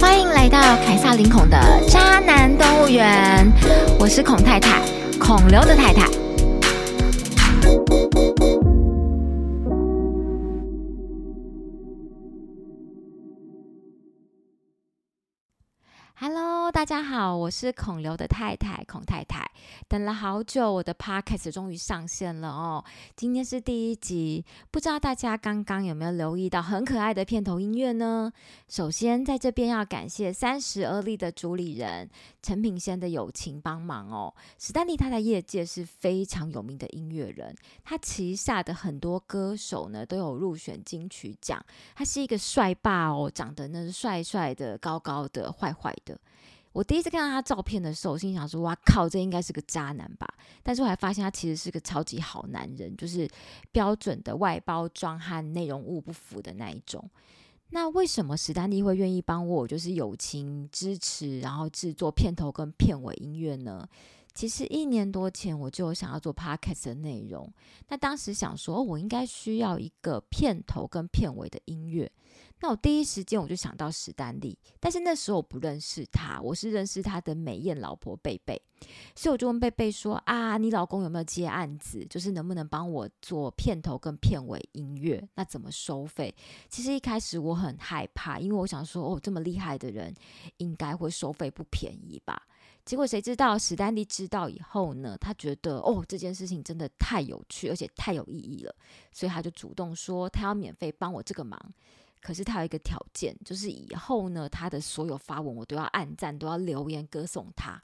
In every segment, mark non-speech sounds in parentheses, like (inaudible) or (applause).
欢迎来到凯撒林孔的渣男动物园，我是孔太太，孔刘的太太。我是孔刘的太太，孔太太。等了好久，我的 podcast 终于上线了哦。今天是第一集，不知道大家刚刚有没有留意到很可爱的片头音乐呢？首先，在这边要感谢三十而立的主理人陈品仙的友情帮忙哦。史丹利他在业界是非常有名的音乐人，他旗下的很多歌手呢都有入选金曲奖。他是一个帅霸哦，长得那是帅帅的、高高的、坏坏的。我第一次看到他照片的时候，我心想说：“哇靠，这应该是个渣男吧？”但是我还发现他其实是个超级好男人，就是标准的外包装和内容物不符的那一种。那为什么史丹利会愿意帮我，就是友情支持，然后制作片头跟片尾音乐呢？其实一年多前我就想要做 podcast 的内容，那当时想说，我应该需要一个片头跟片尾的音乐。那我第一时间我就想到史丹利，但是那时候我不认识他，我是认识他的美艳老婆贝贝，所以我就问贝贝说：“啊，你老公有没有接案子？就是能不能帮我做片头跟片尾音乐？那怎么收费？”其实一开始我很害怕，因为我想说：“哦，这么厉害的人，应该会收费不便宜吧？”结果谁知道史丹利知道以后呢？他觉得哦，这件事情真的太有趣，而且太有意义了，所以他就主动说他要免费帮我这个忙。可是他有一个条件，就是以后呢，他的所有发文我都要按赞，都要留言歌颂他。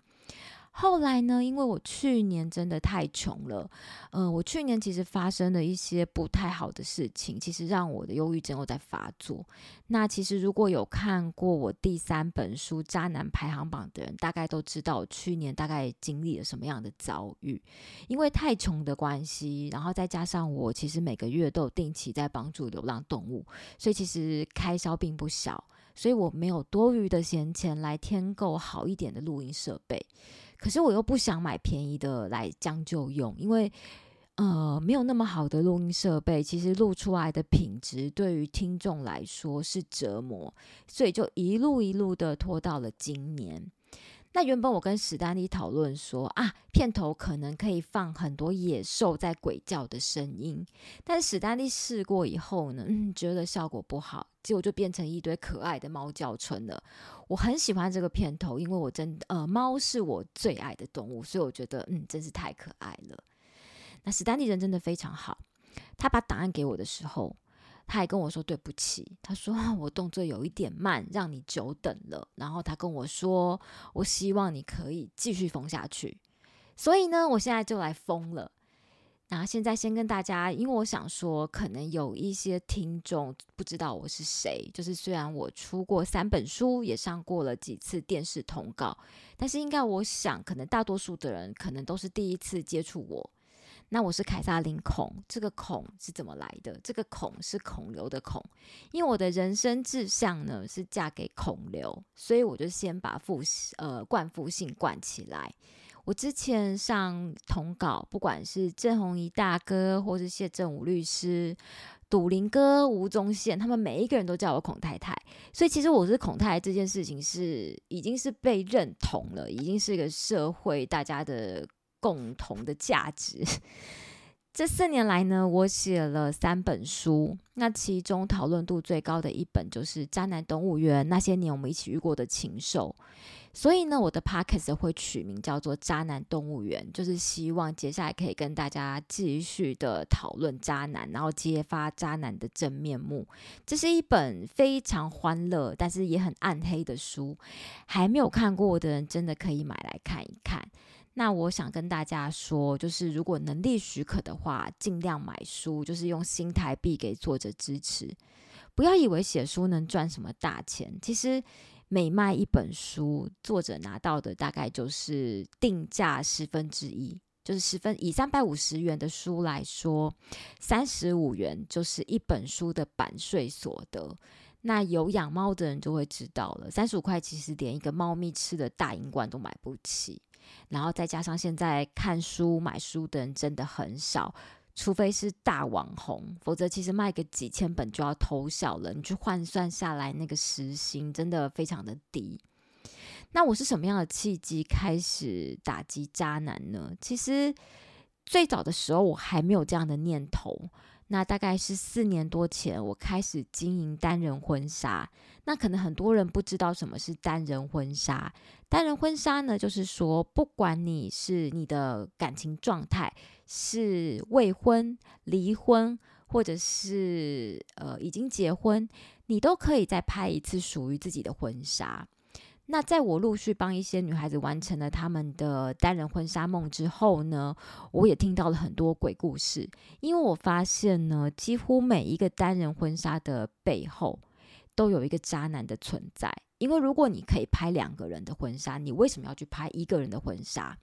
后来呢？因为我去年真的太穷了，嗯，我去年其实发生了一些不太好的事情，其实让我的忧郁症又在发作。那其实如果有看过我第三本书《渣男排行榜》的人，大概都知道我去年大概经历了什么样的遭遇。因为太穷的关系，然后再加上我其实每个月都有定期在帮助流浪动物，所以其实开销并不小，所以我没有多余的闲钱来添购好一点的录音设备。可是我又不想买便宜的来将就用，因为呃没有那么好的录音设备，其实录出来的品质对于听众来说是折磨，所以就一路一路的拖到了今年。那原本我跟史丹利讨论说啊，片头可能可以放很多野兽在鬼叫的声音，但是史丹利试过以后呢，嗯，觉得效果不好，结果就变成一堆可爱的猫叫声了。我很喜欢这个片头，因为我真呃，猫是我最爱的动物，所以我觉得嗯，真是太可爱了。那史丹利人真的非常好，他把档案给我的时候。他还跟我说对不起，他说我动作有一点慢，让你久等了。然后他跟我说，我希望你可以继续封下去。所以呢，我现在就来封了。那现在先跟大家，因为我想说，可能有一些听众不知道我是谁。就是虽然我出过三本书，也上过了几次电视通告，但是应该我想，可能大多数的人可能都是第一次接触我。那我是凯撒琳孔，这个孔是怎么来的？这个孔是孔刘的孔，因为我的人生志向呢是嫁给孔刘，所以我就先把父呃冠夫姓冠起来。我之前上通稿，不管是郑红怡大哥，或是谢振武律师、赌林哥、吴宗宪，他们每一个人都叫我孔太太，所以其实我是孔太太这件事情是已经是被认同了，已经是一个社会大家的。共同的价值。(laughs) 这四年来呢，我写了三本书，那其中讨论度最高的一本就是《渣男动物园》，那些年我们一起遇过的禽兽。所以呢，我的 podcast 会取名叫做《渣男动物园》，就是希望接下来可以跟大家继续的讨论渣男，然后揭发渣男的真面目。这是一本非常欢乐，但是也很暗黑的书，还没有看过的人真的可以买来看一看。那我想跟大家说，就是如果能力许可的话，尽量买书，就是用新台币给作者支持。不要以为写书能赚什么大钱，其实每卖一本书，作者拿到的大概就是定价十分之一，就是十分以三百五十元的书来说，三十五元就是一本书的版税所得。那有养猫的人就会知道了，三十五块其实连一个猫咪吃的大银罐都买不起。然后再加上现在看书买书的人真的很少，除非是大网红，否则其实卖个几千本就要偷笑了。你去换算下来，那个时薪真的非常的低。那我是什么样的契机开始打击渣男呢？其实最早的时候我还没有这样的念头。那大概是四年多前，我开始经营单人婚纱。那可能很多人不知道什么是单人婚纱。单人婚纱呢，就是说，不管你是你的感情状态是未婚、离婚，或者是呃已经结婚，你都可以再拍一次属于自己的婚纱。那在我陆续帮一些女孩子完成了他们的单人婚纱梦之后呢，我也听到了很多鬼故事。因为我发现呢，几乎每一个单人婚纱的背后都有一个渣男的存在。因为如果你可以拍两个人的婚纱，你为什么要去拍一个人的婚纱？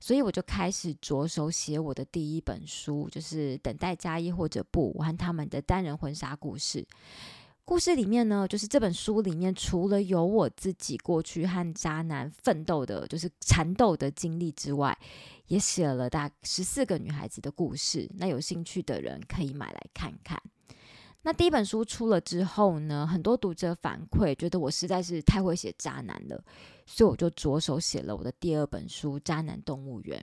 所以我就开始着手写我的第一本书，就是《等待加一或者不》，我和他们的单人婚纱故事。故事里面呢，就是这本书里面，除了有我自己过去和渣男奋斗的，就是缠斗的经历之外，也写了大十四个女孩子的故事。那有兴趣的人可以买来看看。那第一本书出了之后呢，很多读者反馈觉得我实在是太会写渣男了，所以我就着手写了我的第二本书《渣男动物园》。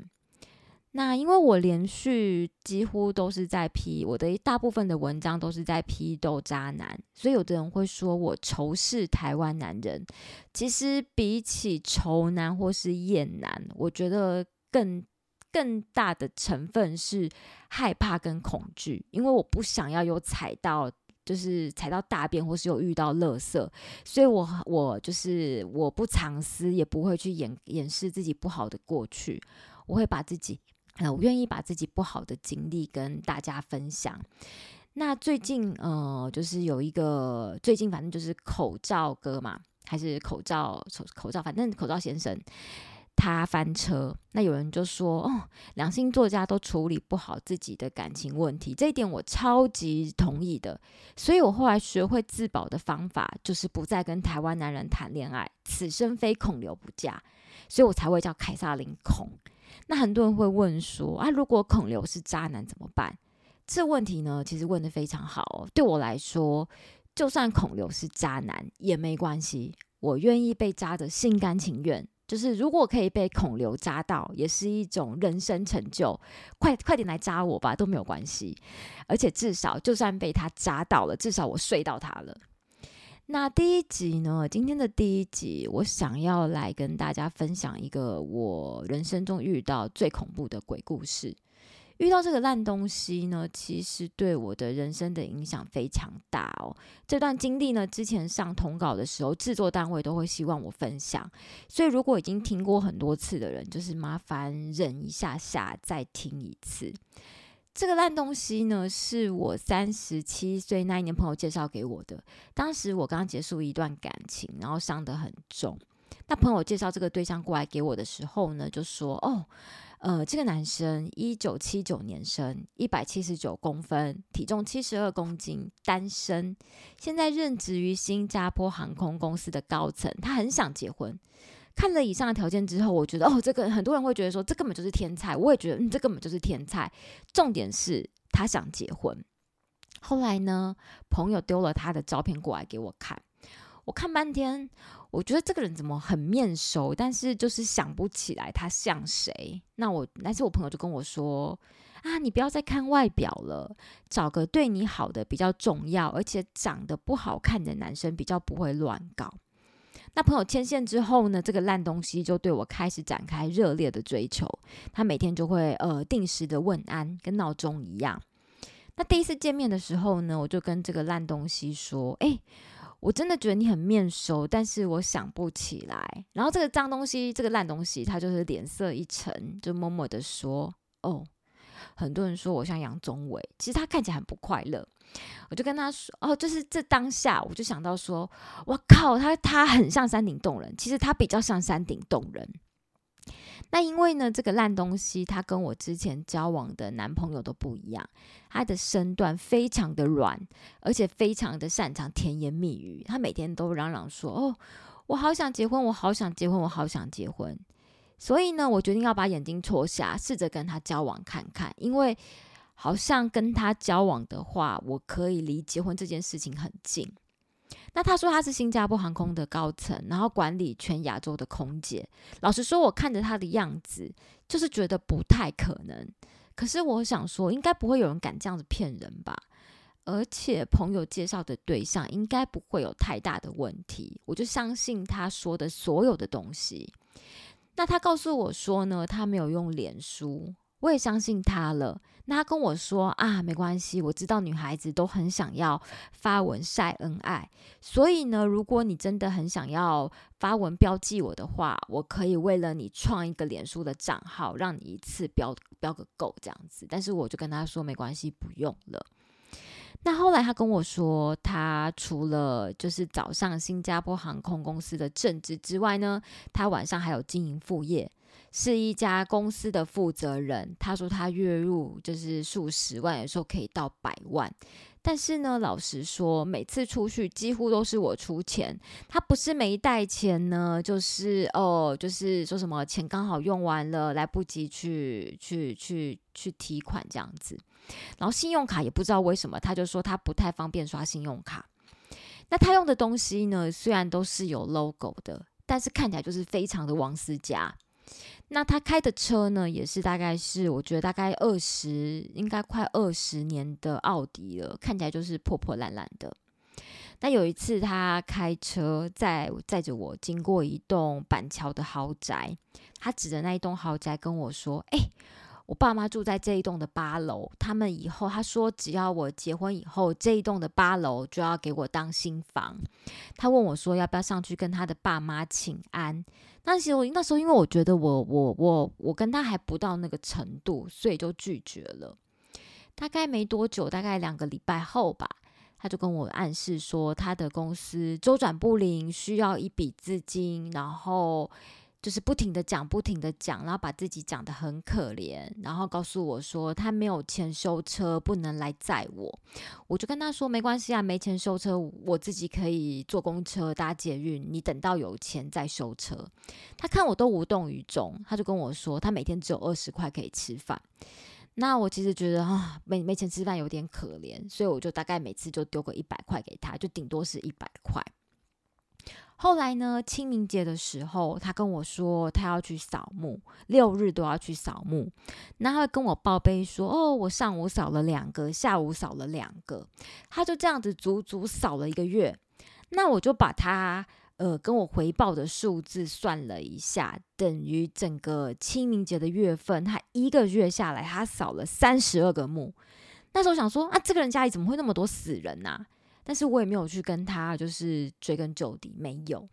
那因为我连续几乎都是在批我的大部分的文章都是在批斗渣男，所以有的人会说我仇视台湾男人。其实比起仇男或是厌男，我觉得更更大的成分是害怕跟恐惧，因为我不想要有踩到就是踩到大便或是有遇到垃圾，所以我我就是我不藏私，也不会去掩掩饰自己不好的过去，我会把自己。呃，我愿意把自己不好的经历跟大家分享。那最近，呃，就是有一个最近，反正就是口罩哥嘛，还是口罩口罩，反正口罩先生他翻车。那有人就说，哦，两性作家都处理不好自己的感情问题，这一点我超级同意的。所以我后来学会自保的方法，就是不再跟台湾男人谈恋爱，此生非孔刘不嫁。所以我才会叫凯撒琳孔。那很多人会问说啊，如果孔刘是渣男怎么办？这问题呢，其实问的非常好。对我来说，就算孔刘是渣男也没关系，我愿意被渣的心甘情愿。就是如果可以被孔刘渣到，也是一种人生成就。快快点来扎我吧，都没有关系。而且至少，就算被他扎到了，至少我睡到他了。那第一集呢？今天的第一集，我想要来跟大家分享一个我人生中遇到最恐怖的鬼故事。遇到这个烂东西呢，其实对我的人生的影响非常大哦。这段经历呢，之前上通稿的时候，制作单位都会希望我分享。所以如果已经听过很多次的人，就是麻烦忍一下下，再听一次。这个烂东西呢，是我三十七岁那一年朋友介绍给我的。当时我刚刚结束一段感情，然后伤得很重。那朋友介绍这个对象过来给我的时候呢，就说：“哦，呃，这个男生一九七九年生，一百七十九公分，体重七十二公斤，单身，现在任职于新加坡航空公司的高层，他很想结婚。”看了以上的条件之后，我觉得哦，这个很多人会觉得说这根本就是天才，我也觉得嗯，这根本就是天才。重点是他想结婚。后来呢，朋友丢了他的照片过来给我看，我看半天，我觉得这个人怎么很面熟，但是就是想不起来他像谁。那我，但是我朋友就跟我说啊，你不要再看外表了，找个对你好的比较重要，而且长得不好看的男生比较不会乱搞。那朋友牵线之后呢，这个烂东西就对我开始展开热烈的追求。他每天就会呃定时的问安，跟闹钟一样。那第一次见面的时候呢，我就跟这个烂东西说：“哎，我真的觉得你很面熟，但是我想不起来。”然后这个脏东西，这个烂东西，他就是脸色一沉，就默默的说：“哦，很多人说我像杨宗纬，其实他看起来很不快乐。”我就跟他说：“哦，就是这当下，我就想到说，我靠，他他很像山顶洞人，其实他比较像山顶洞人。那因为呢，这个烂东西，他跟我之前交往的男朋友都不一样，他的身段非常的软，而且非常的擅长甜言蜜语。他每天都嚷嚷说：‘哦，我好想结婚，我好想结婚，我好想结婚。’所以呢，我决定要把眼睛戳瞎，试着跟他交往看看，因为。”好像跟他交往的话，我可以离结婚这件事情很近。那他说他是新加坡航空的高层，然后管理全亚洲的空姐。老实说，我看着他的样子，就是觉得不太可能。可是我想说，应该不会有人敢这样子骗人吧？而且朋友介绍的对象应该不会有太大的问题，我就相信他说的所有的东西。那他告诉我说呢，他没有用脸书，我也相信他了。那他跟我说啊，没关系，我知道女孩子都很想要发文晒恩爱，所以呢，如果你真的很想要发文标记我的话，我可以为了你创一个脸书的账号，让你一次标标个够这样子。但是我就跟他说，没关系，不用了。那后来他跟我说，他除了就是早上新加坡航空公司的正职之外呢，他晚上还有经营副业，是一家公司的负责人。他说他月入就是数十万，有时候可以到百万。但是呢，老实说，每次出去几乎都是我出钱。他不是没带钱呢，就是哦，就是说什么钱刚好用完了，来不及去去去去提款这样子。然后信用卡也不知道为什么，他就说他不太方便刷信用卡。那他用的东西呢，虽然都是有 logo 的，但是看起来就是非常的王思佳。那他开的车呢，也是大概是我觉得大概二十，应该快二十年的奥迪了，看起来就是破破烂烂的。那有一次他开车载载着我经过一栋板桥的豪宅，他指着那一栋豪宅跟我说：“哎。”我爸妈住在这一栋的八楼，他们以后他说只要我结婚以后，这一栋的八楼就要给我当新房。他问我说要不要上去跟他的爸妈请安。那时候那时候因为我觉得我我我我跟他还不到那个程度，所以就拒绝了。大概没多久，大概两个礼拜后吧，他就跟我暗示说他的公司周转不灵，需要一笔资金，然后。就是不停的讲，不停的讲，然后把自己讲的很可怜，然后告诉我说他没有钱修车，不能来载我。我就跟他说没关系啊，没钱修车，我自己可以坐公车搭捷运，你等到有钱再修车。他看我都无动于衷，他就跟我说他每天只有二十块可以吃饭。那我其实觉得啊，没没钱吃饭有点可怜，所以我就大概每次就丢个一百块给他，就顶多是一百块。后来呢？清明节的时候，他跟我说他要去扫墓，六日都要去扫墓。那他跟我报备说：“哦，我上午扫了两个，下午扫了两个。”他就这样子足足扫了一个月。那我就把他呃跟我回报的数字算了一下，等于整个清明节的月份，他一个月下来，他扫了三十二个墓。那时候想说啊，这个人家里怎么会那么多死人呐？但是我也没有去跟他就是追根究底，没有。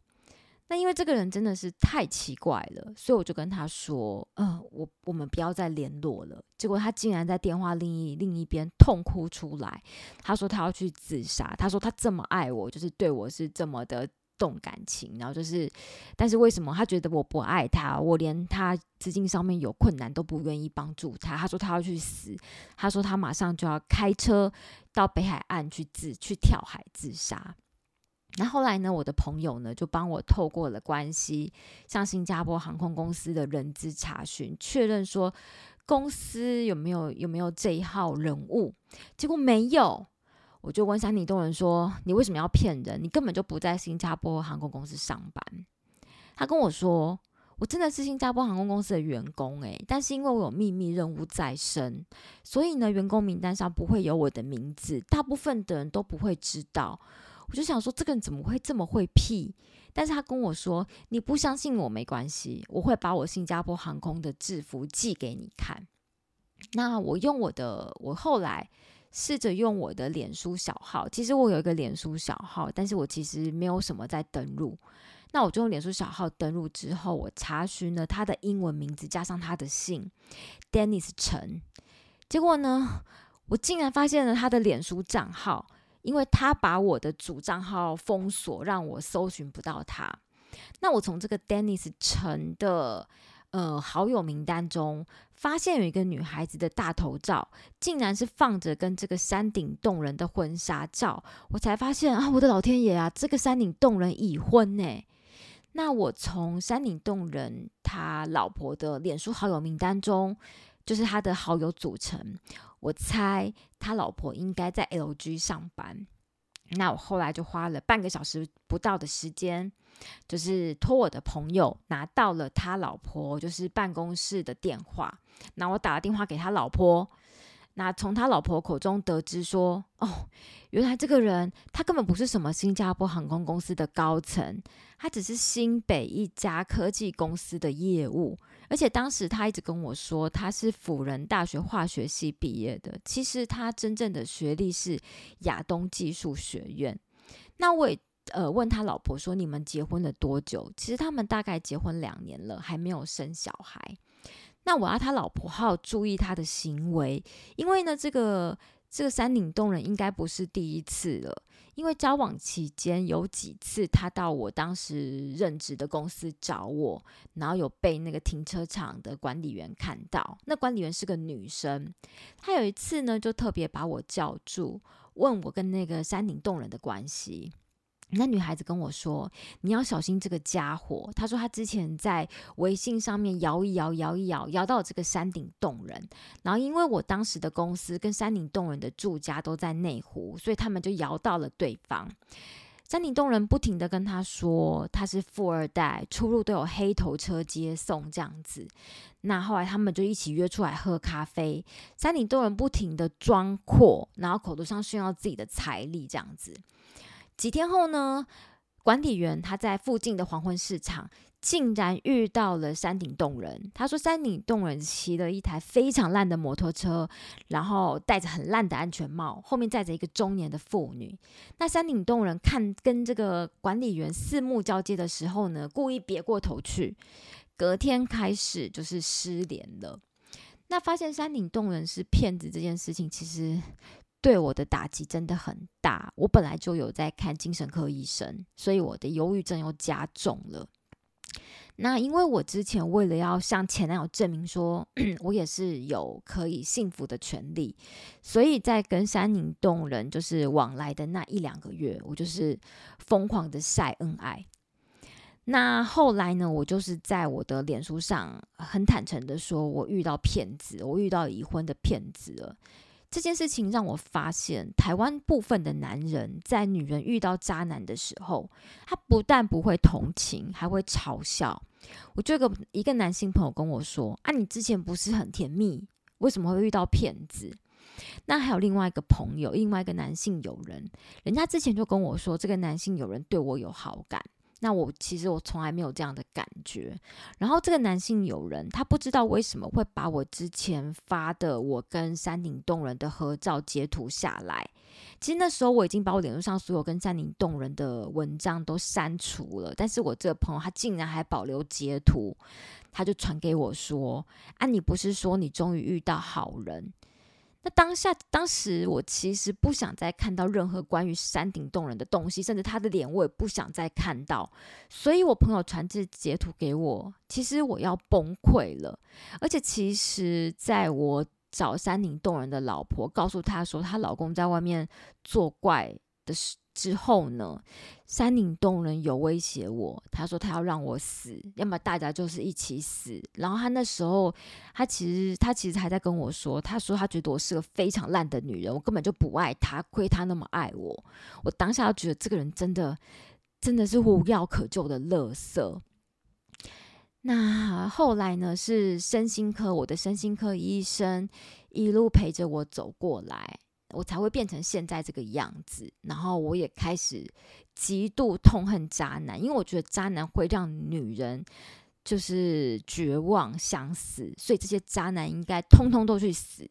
那因为这个人真的是太奇怪了，所以我就跟他说：“嗯，我我们不要再联络了。”结果他竟然在电话另一另一边痛哭出来，他说他要去自杀。他说他这么爱我，就是对我是这么的。动感情，然后就是，但是为什么他觉得我不爱他？我连他资金上面有困难都不愿意帮助他。他说他要去死，他说他马上就要开车到北海岸去自去跳海自杀。那后来呢？我的朋友呢就帮我透过了关系，向新加坡航空公司的人资查询，确认说公司有没有有没有这一号人物，结果没有。我就问山顶洞人说：“你为什么要骗人？你根本就不在新加坡航空公司上班。”他跟我说：“我真的是新加坡航空公司的员工，诶，但是因为我有秘密任务在身，所以呢，员工名单上不会有我的名字，大部分的人都不会知道。”我就想说，这个人怎么会这么会屁？但是他跟我说：“你不相信我没关系，我会把我新加坡航空的制服寄给你看。”那我用我的，我后来。试着用我的脸书小号，其实我有一个脸书小号，但是我其实没有什么在登录。那我就用脸书小号登录之后，我查询了他的英文名字加上他的姓，Dennis 陈。结果呢，我竟然发现了他的脸书账号，因为他把我的主账号封锁，让我搜寻不到他。那我从这个 Dennis 陈的。呃，好友名单中发现有一个女孩子的大头照，竟然是放着跟这个山顶洞人的婚纱照，我才发现啊，我的老天爷啊，这个山顶洞人已婚呢。那我从山顶洞人他老婆的脸书好友名单中，就是他的好友组成，我猜他老婆应该在 LG 上班。那我后来就花了半个小时不到的时间，就是托我的朋友拿到了他老婆就是办公室的电话。那我打了电话给他老婆。那从他老婆口中得知说，哦，原来这个人他根本不是什么新加坡航空公司的高层，他只是新北一家科技公司的业务。而且当时他一直跟我说，他是辅仁大学化学系毕业的，其实他真正的学历是亚东技术学院。那我也呃问他老婆说，你们结婚了多久？其实他们大概结婚两年了，还没有生小孩。那我要他老婆好好注意他的行为，因为呢，这个这个山顶洞人应该不是第一次了。因为交往期间有几次，他到我当时任职的公司找我，然后有被那个停车场的管理员看到。那管理员是个女生，她有一次呢，就特别把我叫住，问我跟那个山顶洞人的关系。那女孩子跟我说：“你要小心这个家伙。”她说她之前在微信上面摇一摇，摇一摇，摇到这个山顶洞人。然后因为我当时的公司跟山顶洞人的住家都在内湖，所以他们就摇到了对方。山顶洞人不停的跟他说他是富二代，出入都有黑头车接送这样子。那后来他们就一起约出来喝咖啡。山顶洞人不停的装阔，然后口头上炫耀自己的财力这样子。几天后呢，管理员他在附近的黄昏市场竟然遇到了山顶洞人。他说，山顶洞人骑了一台非常烂的摩托车，然后戴着很烂的安全帽，后面载着一个中年的妇女。那山顶洞人看跟这个管理员四目交接的时候呢，故意别过头去。隔天开始就是失联了。那发现山顶洞人是骗子这件事情，其实。对我的打击真的很大。我本来就有在看精神科医生，所以我的忧郁症又加重了。那因为我之前为了要向前男友证明说 (clears throat) 我也是有可以幸福的权利，所以在跟山宁动人就是往来的那一两个月，我就是疯狂的晒恩爱。那后来呢，我就是在我的脸书上很坦诚的说，我遇到骗子，我遇到已婚的骗子了。这件事情让我发现，台湾部分的男人在女人遇到渣男的时候，他不但不会同情，还会嘲笑。我这个一个男性朋友跟我说：“啊，你之前不是很甜蜜，为什么会遇到骗子？”那还有另外一个朋友，另外一个男性友人，人家之前就跟我说，这个男性友人对我有好感。那我其实我从来没有这样的感觉。然后这个男性友人，他不知道为什么会把我之前发的我跟山顶洞人的合照截图下来。其实那时候我已经把我脸书上所有跟山顶洞人的文章都删除了，但是我这个朋友他竟然还保留截图，他就传给我说：“啊，你不是说你终于遇到好人？”那当下，当时我其实不想再看到任何关于山顶洞人的东西，甚至他的脸我也不想再看到。所以我朋友传这截图给我，其实我要崩溃了。而且，其实在我找山顶洞人的老婆，告诉她说她老公在外面作怪的时。之后呢，山顶洞人有威胁我，他说他要让我死，要么大家就是一起死。然后他那时候，他其实他其实还在跟我说，他说他觉得我是个非常烂的女人，我根本就不爱他，亏他那么爱我。我当下觉得这个人真的真的是无药可救的垃圾。那后来呢，是身心科，我的身心科医生一路陪着我走过来。我才会变成现在这个样子，然后我也开始极度痛恨渣男，因为我觉得渣男会让女人就是绝望想死，所以这些渣男应该通通都去死。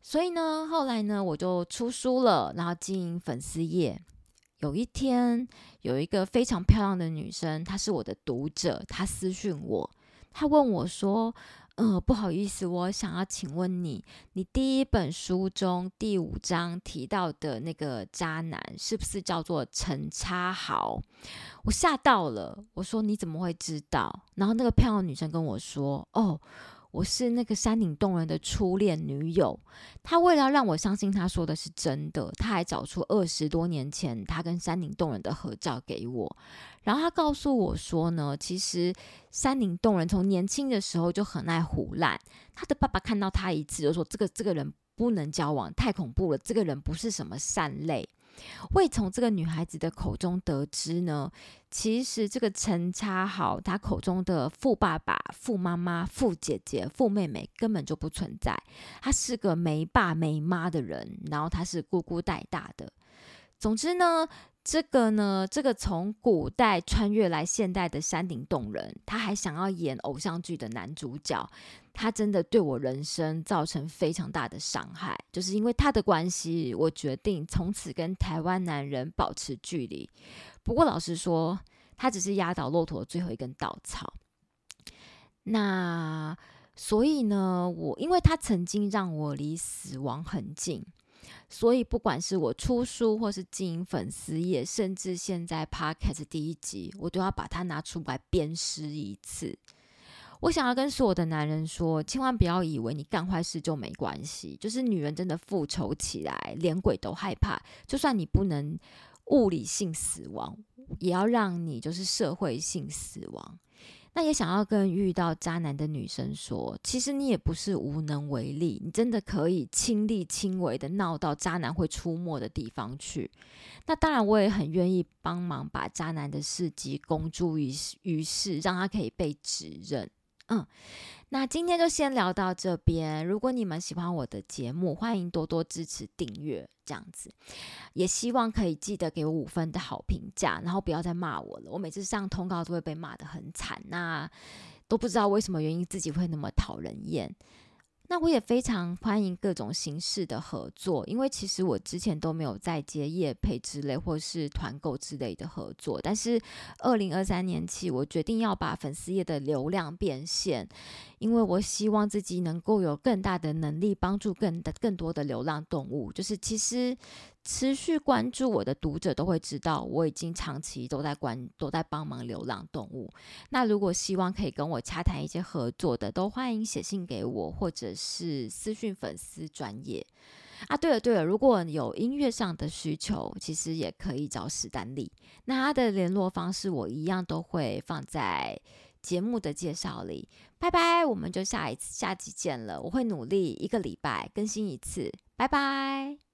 所以呢，后来呢，我就出书了，然后经营粉丝页。有一天，有一个非常漂亮的女生，她是我的读者，她私讯我，她问我说。呃，不好意思，我想要请问你，你第一本书中第五章提到的那个渣男是不是叫做陈差豪？我吓到了，我说你怎么会知道？然后那个漂亮女生跟我说，哦。我是那个山顶洞人的初恋女友，他为了让我相信他说的是真的，他还找出二十多年前他跟山顶洞人的合照给我，然后他告诉我说呢，其实山顶洞人从年轻的时候就很爱胡乱，他的爸爸看到他一次就说这个这个人不能交往，太恐怖了，这个人不是什么善类。为从这个女孩子的口中得知呢，其实这个陈差好他口中的富爸爸、富妈妈、富姐姐、富妹妹根本就不存在，他是个没爸没妈的人，然后他是姑姑带大的。总之呢。这个呢，这个从古代穿越来现代的山顶洞人，他还想要演偶像剧的男主角，他真的对我人生造成非常大的伤害。就是因为他的关系，我决定从此跟台湾男人保持距离。不过老实说，他只是压倒骆驼最后一根稻草。那所以呢，我因为他曾经让我离死亡很近。所以，不管是我出书，或是经营粉丝页，甚至现在 podcast 第一集，我都要把它拿出来鞭尸一次。我想要跟所有的男人说，千万不要以为你干坏事就没关系。就是女人真的复仇起来，连鬼都害怕。就算你不能物理性死亡，也要让你就是社会性死亡。那也想要跟遇到渣男的女生说，其实你也不是无能为力，你真的可以亲力亲为的闹到渣男会出没的地方去。那当然，我也很愿意帮忙把渣男的事迹公诸于于世，让他可以被指认。嗯。那今天就先聊到这边。如果你们喜欢我的节目，欢迎多多支持订阅，这样子。也希望可以记得给我五分的好评价，然后不要再骂我了。我每次上通告都会被骂得很惨，那都不知道为什么原因，自己会那么讨人厌。那我也非常欢迎各种形式的合作，因为其实我之前都没有在接业配之类或是团购之类的合作，但是二零二三年起，我决定要把粉丝页的流量变现，因为我希望自己能够有更大的能力帮助更的更多的流浪动物，就是其实。持续关注我的读者都会知道，我已经长期都在关都在帮忙流浪动物。那如果希望可以跟我洽谈一些合作的，都欢迎写信给我，或者是私讯粉丝专业。啊，对了对了，如果有音乐上的需求，其实也可以找史丹利。那他的联络方式我一样都会放在节目的介绍里。拜拜，我们就下一次下集见了。我会努力一个礼拜更新一次。拜拜。